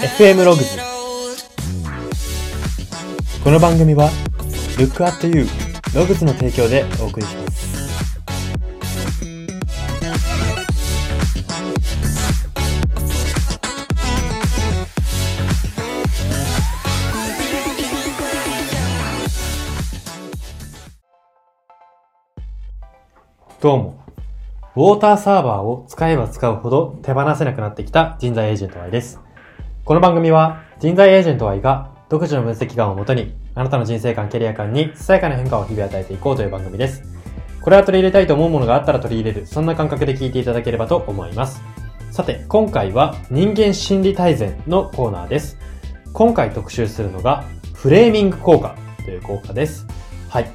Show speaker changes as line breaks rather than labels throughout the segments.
FM ログズこの番組は Look at You ログズの提供でお送りしますどうも。ウォーターサーバーを使えば使うほど手放せなくなってきた人材エージェント Y です。この番組は人材エージェント Y が独自の分析眼をもとにあなたの人生観、キャリア観にささやかな変化を日々与えていこうという番組です。これは取り入れたいと思うものがあったら取り入れる、そんな感覚で聞いていただければと思います。さて、今回は人間心理大全のコーナーです。今回特集するのがフレーミング効果という効果です。はい。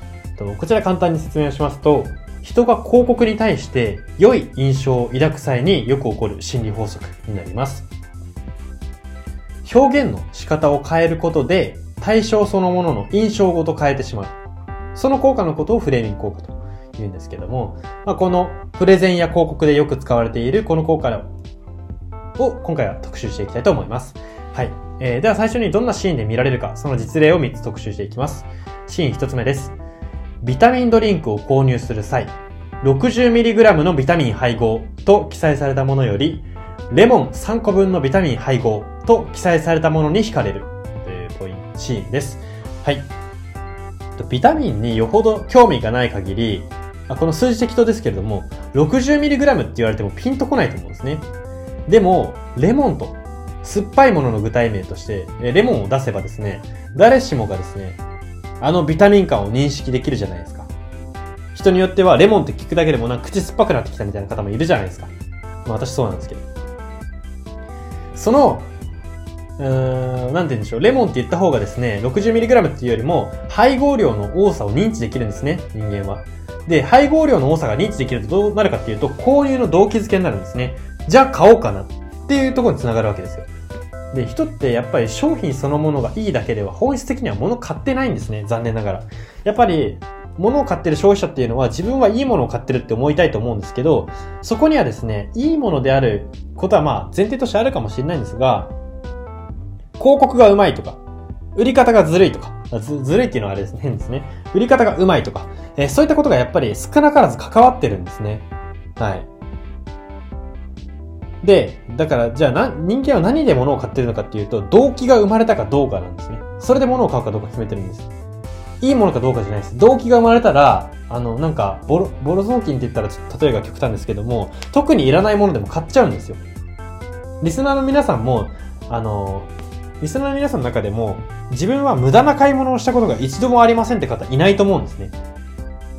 こちら簡単に説明をしますと、人が広告に対して良い印象を抱く際によく起こる心理法則になります。表現の仕方を変えることで対象そのものの印象ごと変えてしまう。その効果のことをフレーミング効果と言うんですけども、まあ、このプレゼンや広告でよく使われているこの効果を今回は特集していきたいと思います。はい。えー、では最初にどんなシーンで見られるか、その実例を3つ特集していきます。シーン1つ目です。ビタミンドリンクを購入する際、60mg のビタミン配合と記載されたものより、レモン3個分のビタミン配合と記載されたものに惹かれるというポイント、シーンです。はい。ビタミンによほど興味がない限り、この数字適当ですけれども、60mg って言われてもピンとこないと思うんですね。でも、レモンと酸っぱいものの具体名として、レモンを出せばですね、誰しもがですね、あのビタミン感を認識できるじゃないですか。人によってはレモンって聞くだけでもなんか口酸っぱくなってきたみたいな方もいるじゃないですか。まあ私そうなんですけど。その、うーん、なんて言うんでしょう。レモンって言った方がですね、60mg っていうよりも、配合量の多さを認知できるんですね、人間は。で、配合量の多さが認知できるとどうなるかっていうと、購入の動機づけになるんですね。じゃあ買おうかなっていうところにつながるわけですよ。で、人ってやっぱり商品そのものがいいだけでは本質的には物買ってないんですね。残念ながら。やっぱり、物を買ってる消費者っていうのは自分はいいものを買ってるって思いたいと思うんですけど、そこにはですね、いいものであることはまあ前提としてあるかもしれないんですが、広告がうまいとか、売り方がずるいとか、ずずるいっていうのはあれですね、変ですね。売り方がうまいとか、えーそういったことがやっぱり少なからず関わってるんですね。はい。で、だから、じゃあな、人間は何で物を買ってるのかっていうと、動機が生まれたかどうかなんですね。それで物を買うかどうか決めてるんです。いいものかどうかじゃないです。動機が生まれたら、あの、なんか、ボロ、ボロ雑巾って言ったら例えが極端ですけども、特にいらないものでも買っちゃうんですよ。リスナーの皆さんも、あの、リスナーの皆さんの中でも、自分は無駄な買い物をしたことが一度もありませんって方いないと思うんですね。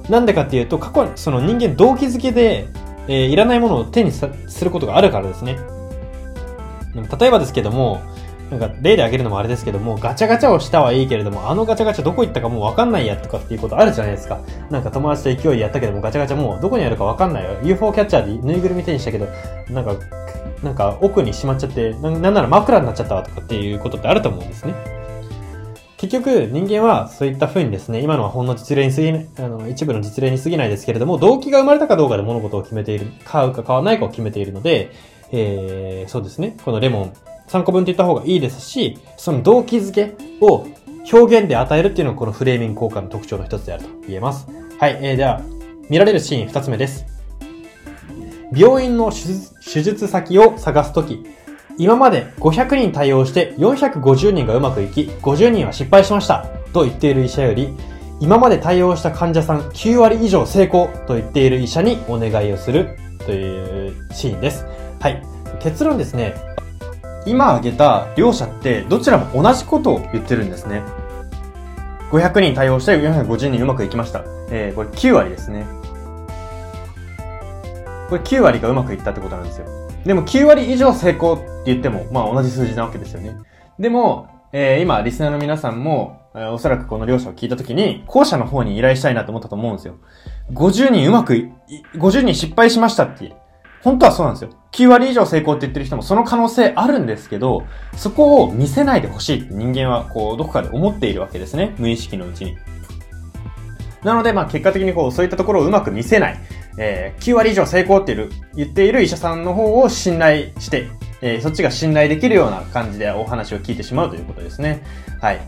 なんでかっていうと、過去に、その人間動機づけで、えーいらないものを手にすることがあるからですね。例えばですけども、なんか例で挙げるのもあれですけども、ガチャガチャをしたはいいけれども、あのガチャガチャどこ行ったかもうわかんないやとかっていうことあるじゃないですか。なんか友達と勢いやったけども、ガチャガチャもうどこにあるかわかんないよ。UFO キャッチャーでぬいぐるみ手にしたけど、なんか、なんか奥にしまっちゃって、なんなら枕になっちゃったわとかっていうことってあると思うんですね。結局、人間はそういった風にですね、今のはほんの実例に過ぎない、あの、一部の実例に過ぎないですけれども、動機が生まれたかどうかで物事を決めている、買うか買わないかを決めているので、えー、そうですね、このレモン3個分って言った方がいいですし、その動機づけを表現で与えるっていうのがこのフレーミング効果の特徴の一つであると言えます。はい、えー、では、見られるシーン2つ目です。病院の手術手術先を探すとき、今まで500人対応して450人がうまくいき、50人は失敗しましたと言っている医者より、今まで対応した患者さん9割以上成功と言っている医者にお願いをするというシーンです。はい。結論ですね。今挙げた両者ってどちらも同じことを言ってるんですね。500人対応して450人うまくいきました。えー、これ9割ですね。これ9割がうまくいったってことなんですよ。でも9割以上成功って言っても、まあ同じ数字なわけですよね。でも、えー今、リスナーの皆さんも、えーおそらくこの両者を聞いたときに、後者の方に依頼したいなと思ったと思うんですよ。50人うまくい、い50人失敗しましたって。本当はそうなんですよ。9割以上成功って言ってる人もその可能性あるんですけど、そこを見せないでほしいって人間はこう、どこかで思っているわけですね。無意識のうちに。なので、まあ結果的にこう、そういったところをうまく見せない。えー9割以上成功っている、言っている医者さんの方を信頼して、えー、そっちが信頼できるような感じでお話を聞いてしまうということですね。はい。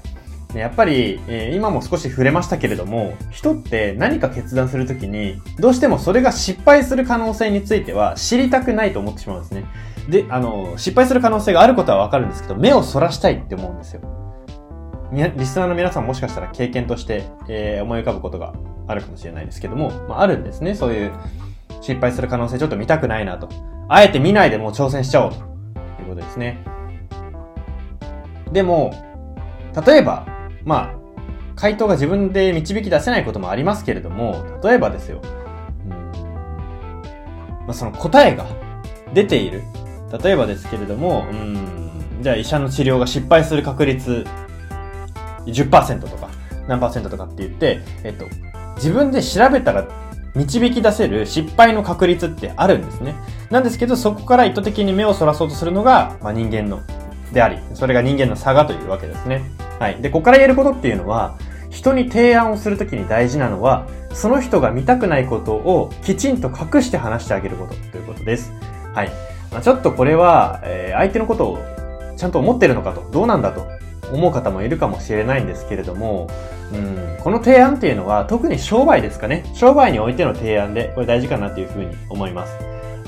やっぱり、えー、今も少し触れましたけれども、人って何か決断するときに、どうしてもそれが失敗する可能性については知りたくないと思ってしまうんですね。で、あの、失敗する可能性があることはわかるんですけど、目をそらしたいって思うんですよ。リスナーの皆さんもしかしたら経験として、えー、思い浮かぶことがあるかもしれないですけども、まあ、あるんですね。そういう失敗する可能性ちょっと見たくないなと。あえて見ないでもう挑戦しちゃおうと。いうことですね。でも、例えば、まあ、回答が自分で導き出せないこともありますけれども、例えばですよ。うんまあ、その答えが出ている。例えばですけれども、うん、じゃあ医者の治療が失敗する確率10%とか、何パーセントとかって言って、えっと、自分で調べたら導き出せる失敗の確率ってあるんですね。なんですけど、そこから意図的に目をそらそうとするのが、まあ、人間の、であり、それが人間の差がというわけですね。はい。で、ここから言えることっていうのは、人に提案をするときに大事なのは、その人が見たくないことをきちんと隠して話してあげることということです。はい。まあ、ちょっとこれは、えー、相手のことをちゃんと思ってるのかと、どうなんだと思う方もいるかもしれないんですけれども、うん、この提案っていうのは特に商売ですかね。商売においての提案で、これ大事かなっていうふうに思います。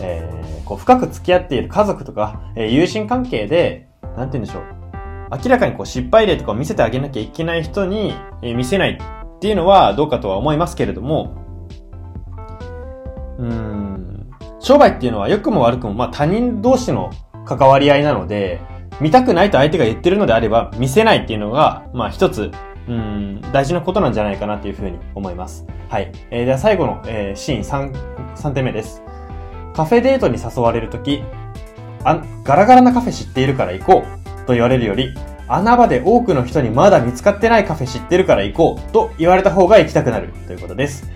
えー、こう深く付き合っている家族とか、えー、友人関係で、なんて言うんでしょう。明らかにこう失敗例とかを見せてあげなきゃいけない人に、見せないっていうのはどうかとは思いますけれども、うん、商売っていうのは良くも悪くも、まあ他人同士の関わり合いなので、見たくないと相手が言ってるのであれば、見せないっていうのが、まあ一つ、うん、大事なことなんじゃないかなというふうに思います。はい。えー、では最後の、えー、シーン3、3点目です。カフェデートに誘われるとき、あ、ガラガラなカフェ知っているから行こうと言われるより、穴場で多くの人にまだ見つかってないカフェ知ってるから行こうと言われた方が行きたくなるということです。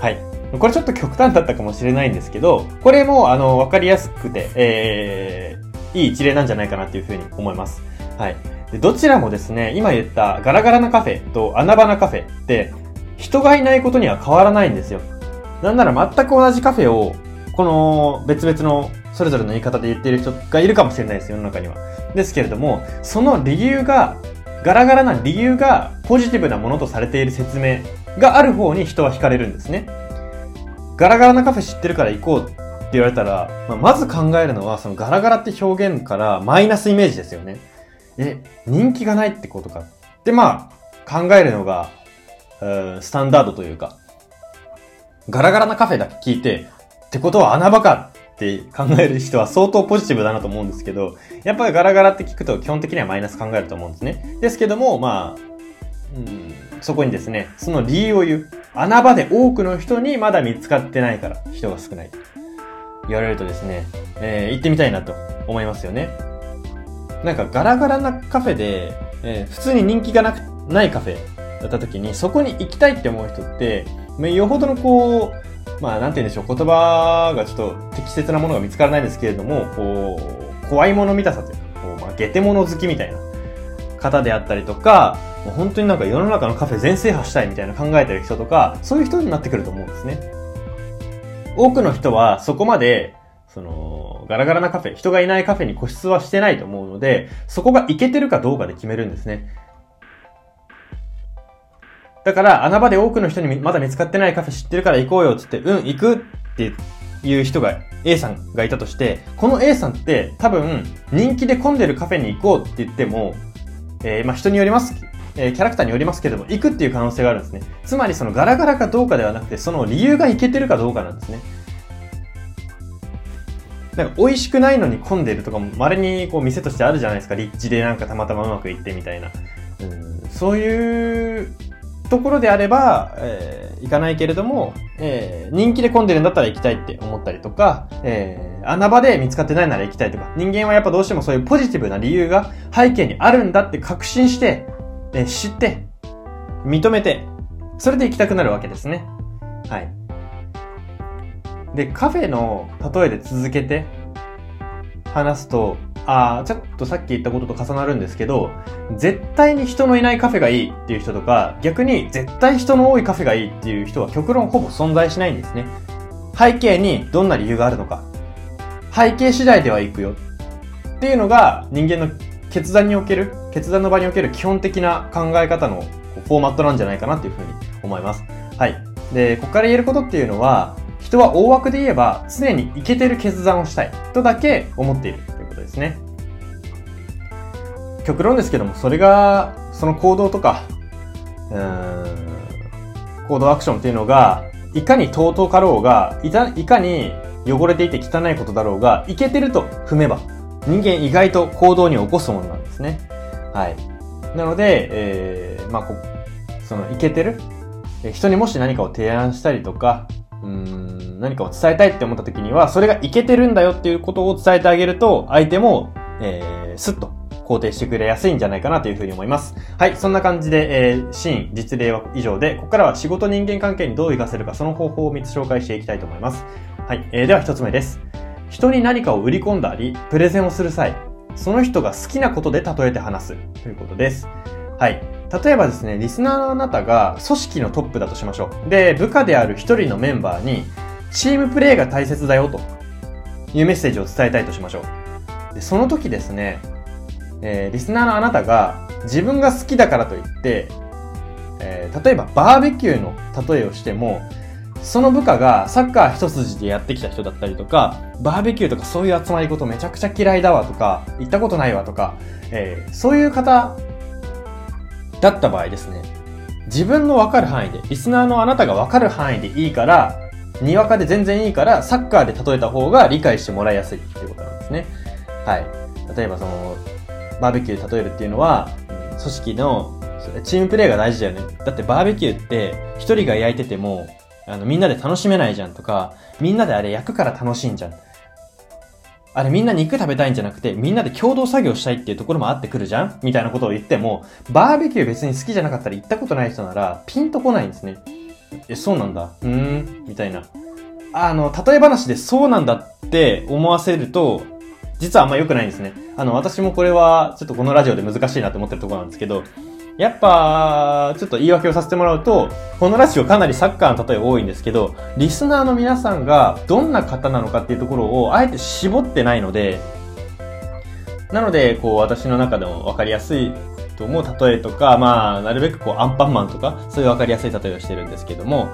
はい。これちょっと極端だったかもしれないんですけど、これもあの、わかりやすくて、えー、いい一例なんじゃないかなっていうふうに思います。はい。でどちらもですね、今言ったガラガラなカフェと穴場なカフェって人がいないことには変わらないんですよ。なんなら全く同じカフェをこの別々のそれぞれの言い方で言っている人がいるかもしれないです世の中には。ですけれども、その理由が、ガラガラな理由がポジティブなものとされている説明がある方に人は惹かれるんですね。ガラガラなカフェ知ってるから行こうって言われたら、まあ、まず考えるのは、そのガラガラって表現からマイナスイメージですよね。え、人気がないってことか。で、まあ、考えるのが、スタンダードというか、ガラガラなカフェだけ聞いて、ってことは穴場かって考える人は相当ポジティブだなと思うんですけど、やっぱりガラガラって聞くと基本的にはマイナス考えると思うんですね。ですけども、まあ、うん、そこにですね、その理由を言う。穴場で多くの人にまだ見つかってないから人が少ないと。言われるとですね、えー、行ってみたいなと思いますよね。なんかガラガラなカフェで、えー、普通に人気がなく、ないカフェだった時に、そこに行きたいって思う人って、よほどのこう、まあなんて言うんでしょう、言葉がちょっと適切なものが見つからないんですけれども、こう、怖いもの見たさというか、こう、まあ、ゲテモノ好きみたいな方であったりとか、もう本当になんか世の中のカフェ全制覇したいみたいな考えてる人とか、そういう人になってくると思うんですね。多くの人はそこまで、その、ガラガラなカフェ、人がいないカフェに固執はしてないと思うので、そこがいけてるかどうかで決めるんですね。だから、穴場で多くの人にまだ見つかってないカフェ知ってるから行こうよって言って、うん、行くっていう人が、A さんがいたとして、この A さんって多分、人気で混んでるカフェに行こうって言っても、えー、まあ人によりますえー、キャラクターによりますけれども、行くっていう可能性があるんですね。つまりそのガラガラかどうかではなくて、その理由がいけてるかどうかなんですね。なんか美味しくないのに混んでるとかも稀にこう店としてあるじゃないですか。立地でなんかたまたまうまくいってみたいな。うん、そういうところであれば、えー、行かないけれども、えー、人気で混んでるんだったら行きたいって思ったりとか、えー、穴場で見つかってないなら行きたいとか、人間はやっぱどうしてもそういうポジティブな理由が背景にあるんだって確信して、え知って、認めて、それで行きたくなるわけですね。はい。で、カフェの例えで続けて話すと、あ、ちょっとさっき言ったことと重なるんですけど、絶対に人のいないカフェがいいっていう人とか、逆に絶対人の多いカフェがいいっていう人は極論ほぼ存在しないんですね。背景にどんな理由があるのか。背景次第では行くよ。っていうのが人間の決断における、決断の場における基本的な考え方のフォーマットなんじゃないかなっていうふうに思います。はい。で、ここから言えることっていうのは、人は大枠で言えば常にイケてる決断をしたいとだけ思っていることですね。極論ですけども、それが、その行動とか、行動アクションっていうのが、いかに尊かろうが、いいかに汚れていて汚いことだろうが、いけてると踏めば、人間意外と行動に起こすものなんですね。はい。なので、えー、まあ、こ、その、いけてる人にもし何かを提案したりとか、うん、何かを伝えたいって思った時には、それがいけてるんだよっていうことを伝えてあげると、相手も、えー、スッと肯定してくれやすいんじゃないかなというふうに思います。はい、そんな感じで、えー、シーン、実例は以上で、ここからは仕事人間関係にどう活かせるか、その方法を3つ紹介していきたいと思います。はい、えー、では1つ目です。人に何かを売り込んだり、プレゼンをする際、その人が好きなことで例えて話すということです。はい。例えばですね、リスナーのあなたが組織のトップだとしましょう。で、部下である一人のメンバーに、チームプレーが大切だよというメッセージを伝えたいとしましょう。で、その時ですね、えー、リスナーのあなたが自分が好きだからといって、えー、例えばバーベキューの例えをしても、その部下がサッカー一筋でやってきた人だったりとか、バーベキューとかそういう集まりことめちゃくちゃ嫌いだわとか、行ったことないわとか、えー、そういう方だった場合ですね、自分のわかる範囲で、リスナーのあなたがわかる範囲でいいから、にわかで全然いいから、サッカーで例えた方が理解してもらいやすいっていうことなんですね。はい。例えばその、バーベキューで例えるっていうのは、組織のチームプレーが大事だよね。だってバーベキューって一人が焼いてても、あの、みんなで楽しめないじゃんとか、みんなであれ焼くから楽しいんじゃん。あれみんな肉食べたいんじゃなくて、みんなで共同作業したいっていうところもあってくるじゃん？みたいなことを言っても、バーベキュー別に好きじゃなかったら行ったことない人なら、ピンとこないんですね。え、そうなんだ。うーん、みたいな。あの、例え話でそうなんだって思わせると、実はあんま良くないんですね。あの、私もこれは、ちょっとこのラジオで難しいなって思ってるところなんですけど、やっぱ、ちょっと言い訳をさせてもらうと、このラジオかなりサッカーの例え多いんですけど、リスナーの皆さんがどんな方なのかっていうところをあえて絞ってないので、なので、こう、私の中でも分かりやすいと思う例えとか、まあ、なるべくこう、アンパンマンとか、そういう分かりやすい例えをしてるんですけども、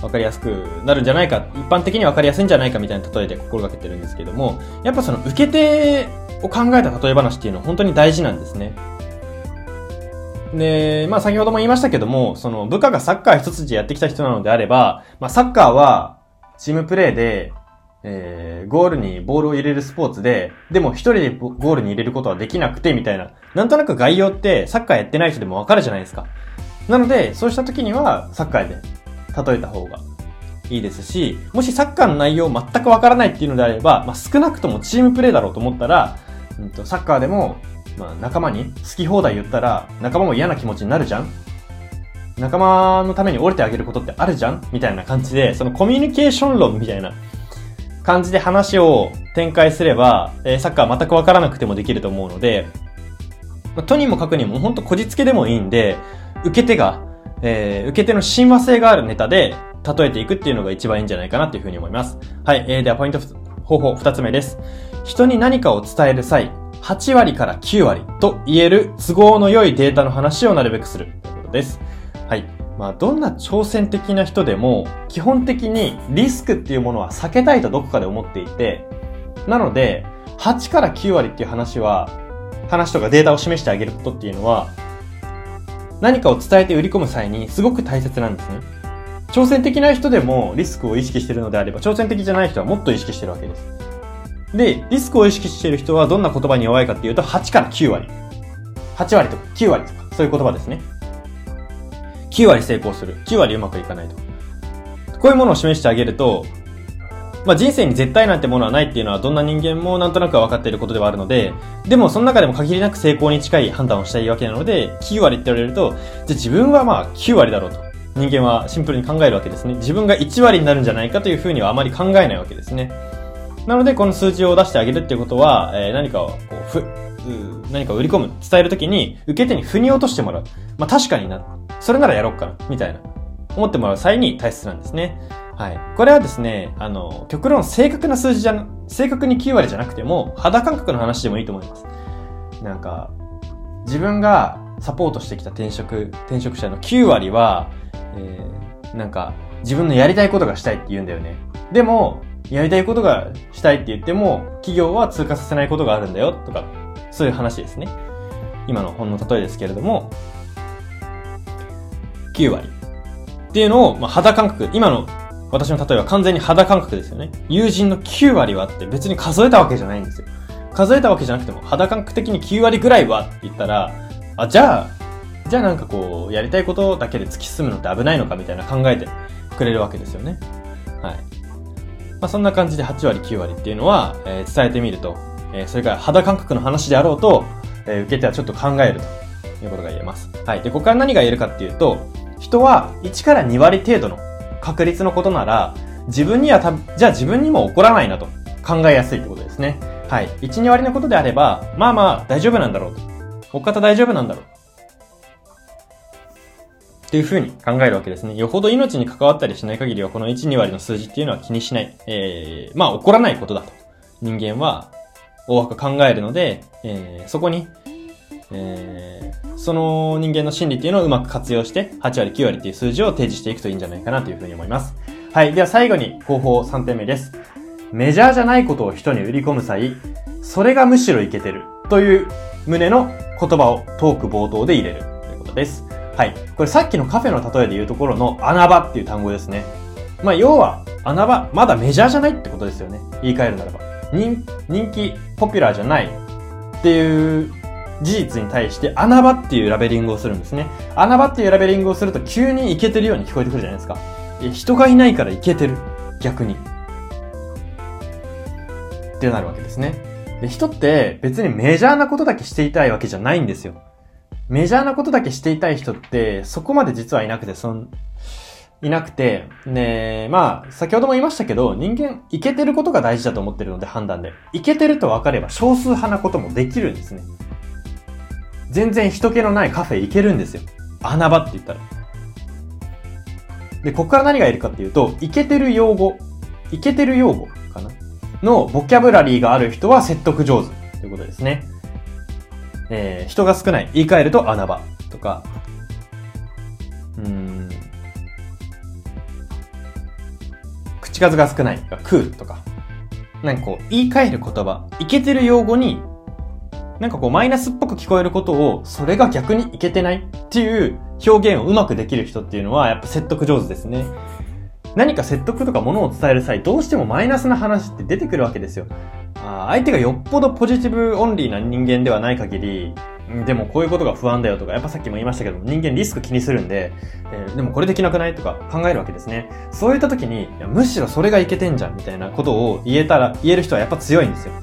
分かりやすくなるんじゃないか、一般的に分かりやすいんじゃないかみたいな例えで心がけてるんですけども、やっぱその受け手を考えた例え話っていうのは本当に大事なんですね。で、まあ先ほども言いましたけども、その部下がサッカー一筋やってきた人なのであれば、まあサッカーはチームプレーで、えー、ゴールにボールを入れるスポーツで、でも一人でゴールに入れることはできなくて、みたいな。なんとなく概要ってサッカーやってない人でもわかるじゃないですか。なので、そうした時にはサッカーで例えた方がいいですし、もしサッカーの内容全くわからないっていうのであれば、まあ少なくともチームプレーだろうと思ったら、うんと、サッカーでもまあ、仲間に好き放題言ったら、仲間も嫌な気持ちになるじゃん？仲間のために折れてあげることってあるじゃん？みたいな感じで、そのコミュニケーション論みたいな感じで話を展開すれば、え、サッカー全くわからなくてもできると思うので、ま、とにもかくにも本当こじつけでもいいんで、受け手が、えー、受け手の親和性があるネタで例えていくっていうのが一番いいんじゃないかなっていうふうに思います。はい、えー、ではポイント方法二つ目です。人に何かを伝える際、8割から9割と言える都合の良いデータの話をなるべくするということです。はい。まあ、どんな挑戦的な人でも、基本的にリスクっていうものは避けたいとどこかで思っていて、なので、8から9割っていう話は、話とかデータを示してあげることっていうのは、何かを伝えて売り込む際にすごく大切なんですね。挑戦的な人でもリスクを意識しているのであれば、挑戦的じゃない人はもっと意識してるわけです。で、リスクを意識している人はどんな言葉に弱いかっていうと、8から9割。8割とか9割とか、そういう言葉ですね。9割成功する。9割うまくいかないと。こういうものを示してあげると、まあ、人生に絶対なんてものはないっていうのはどんな人間もなんとなく分かっていることではあるので、でもその中でも限りなく成功に近い判断をしたいわけなので、9割って言われると、じゃあ自分はまあ9割だろうと。人間はシンプルに考えるわけですね。自分が1割になるんじゃないかというふうにはあまり考えないわけですね。なので、この数字を出してあげるっていうことは、えー、何かを、こう、ふ、何かを売り込む、伝えるときに、受け手に腑に落としてもらう。まあ、確かにな。それならやろうかな。みたいな。思ってもらう際に大切なんですね。はい。これはですね、あの、極論正確な数字じゃ、正確に9割じゃなくても、肌感覚の話でもいいと思います。なんか、自分がサポートしてきた転職、転職者の9割は、えー、なんか、自分のやりたいことがしたいって言うんだよね。でも、やりたいことがしたいって言っても、企業は通過させないことがあるんだよ、とか、そういう話ですね。今の本の例えですけれども、9割。っていうのを、まあ、肌感覚、今の私の例えは完全に肌感覚ですよね。友人の9割はって別に数えたわけじゃないんですよ。数えたわけじゃなくても、肌感覚的に9割ぐらいはって言ったら、あ、じゃあ、じゃあなんかこう、やりたいことだけで突き進むのって危ないのかみたいな考えてくれるわけですよね。はい。まあそんな感じで8割9割っていうのは、えー、伝えてみると、えー、それから肌感覚の話であろうと、えー、受け手はちょっと考えるということが言えます。はい。で、ここから何が言えるかっていうと、人は1から2割程度の確率のことなら、自分にはた、じゃあ自分にも起こらないなと考えやすいってことですね。はい。1、2割のことであれば、まあまあ大丈夫なんだろうと。お方大丈夫なんだろう。っていうふうに考えるわけですね。よほど命に関わったりしない限りは、この1、2割の数字っていうのは気にしない。えー、まあ起こらないことだと。人間は大枠考えるので、えー、そこに、えー、その人間の心理っていうのをうまく活用して、8割、9割っていう数字を提示していくといいんじゃないかなというふうに思います。はい。では最後に方法3点目です。メジャーじゃないことを人に売り込む際、それがむしろいけてるという旨の言葉をトーク冒頭で入れるということです。はい。これさっきのカフェの例えで言うところの穴場っていう単語ですね。まあ要は穴場、まだメジャーじゃないってことですよね。言い換えるならば。人人気、ポピュラーじゃないっていう事実に対して穴場っていうラベリングをするんですね。穴場っていうラベリングをすると急にイケてるように聞こえてくるじゃないですか。人がいないからイケてる。逆に。ってなるわけですね。で、人って別にメジャーなことだけしていたいわけじゃないんですよ。メジャーなことだけしていたい人ってそこまで実はいなくて、そん、いなくて、ねまあ、先ほども言いましたけど、人間、いけてることが大事だと思ってるので、判断で。いけてると分かれば少数派なこともできるんですね。全然人気のないカフェ行けるんですよ。穴場って言ったら。で、ここから何がいるかっていうと、いけてる用語、いけてる用語かな？のボキャブラリーがある人は説得上手ということですね。えー、人が少ない。言い換えると穴場とか、うん、口数が少ないがクールとか、なんかこう、言い換える言葉、いけてる用語に、なんかこう、マイナスっぽく聞こえることを、それが逆にいけてないっていう表現をうまくできる人っていうのは、やっぱ説得上手ですね。何か説得とか物を伝える際、どうしてもマイナスな話って出てくるわけですよ。あ相手がよっぽどポジティブオンリーな人間ではない限り、でもこういうことが不安だよとか、やっぱさっきも言いましたけど、人間リスク気にするんで、えー、でもこれできなくないとか考えるわけですね。そういった時に、いやむしろそれがいけてんじゃんみたいなことを言えたら、言える人はやっぱ強いんですよ。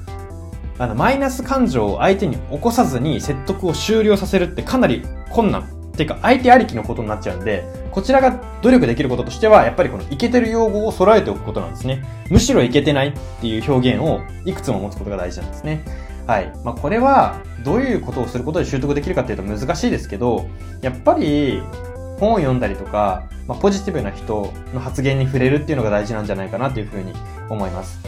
あの、マイナス感情を相手に起こさずに説得を終了させるってかなり困難。っていうか、相手ありきのことになっちゃうんで、こちらが努力できることとしては、やっぱりこのイケてる用語を揃えておくことなんですね。むしろイケてないっていう表現をいくつも持つことが大事なんですね。はい。まあ、これは、どういうことをすることで習得できるかっていうと難しいですけど、やっぱり、本を読んだりとか、まあ、ポジティブな人の発言に触れるっていうのが大事なんじゃないかなというふうに思います。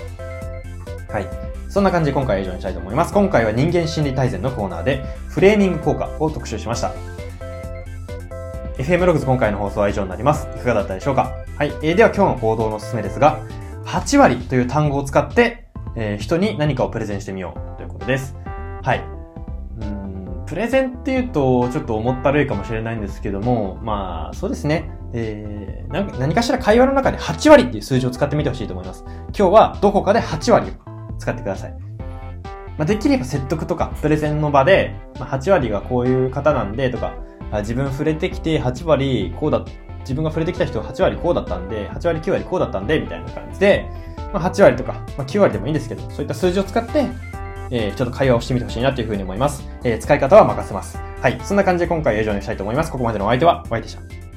はい。そんな感じで今回は以上にしたいと思います。今回は人間心理大全のコーナーで、フレーミング効果を特集しました。FM ログズ今回の放送は以上になります。いかがだったでしょうか？はい。えー、では今日の行動のおすすめですが、8割という単語を使って、えー、人に何かをプレゼンしてみようということです。はい。うん、プレゼンっていうと、ちょっと思ったるいかもしれないんですけども、まあ、そうですね。えー、何かしら会話の中で8割っていう数字を使ってみてほしいと思います。今日はどこかで8割を使ってください。まあ、できれば説得とか、プレゼンの場で、まあ、8割がこういう方なんでとか、自分触れてきて8割こうだ、自分が触れてきた人は8割こうだったんで、8割9割こうだったんで、みたいな感じで、まあ、8割とか、まあ、9割でもいいんですけど、そういった数字を使って、えー、ちょっと会話をしてみてほしいなというふうに思います。えー、使い方は任せます。はい。そんな感じで今回は以上にしたいと思います。ここまでのお相手は、お相手でした。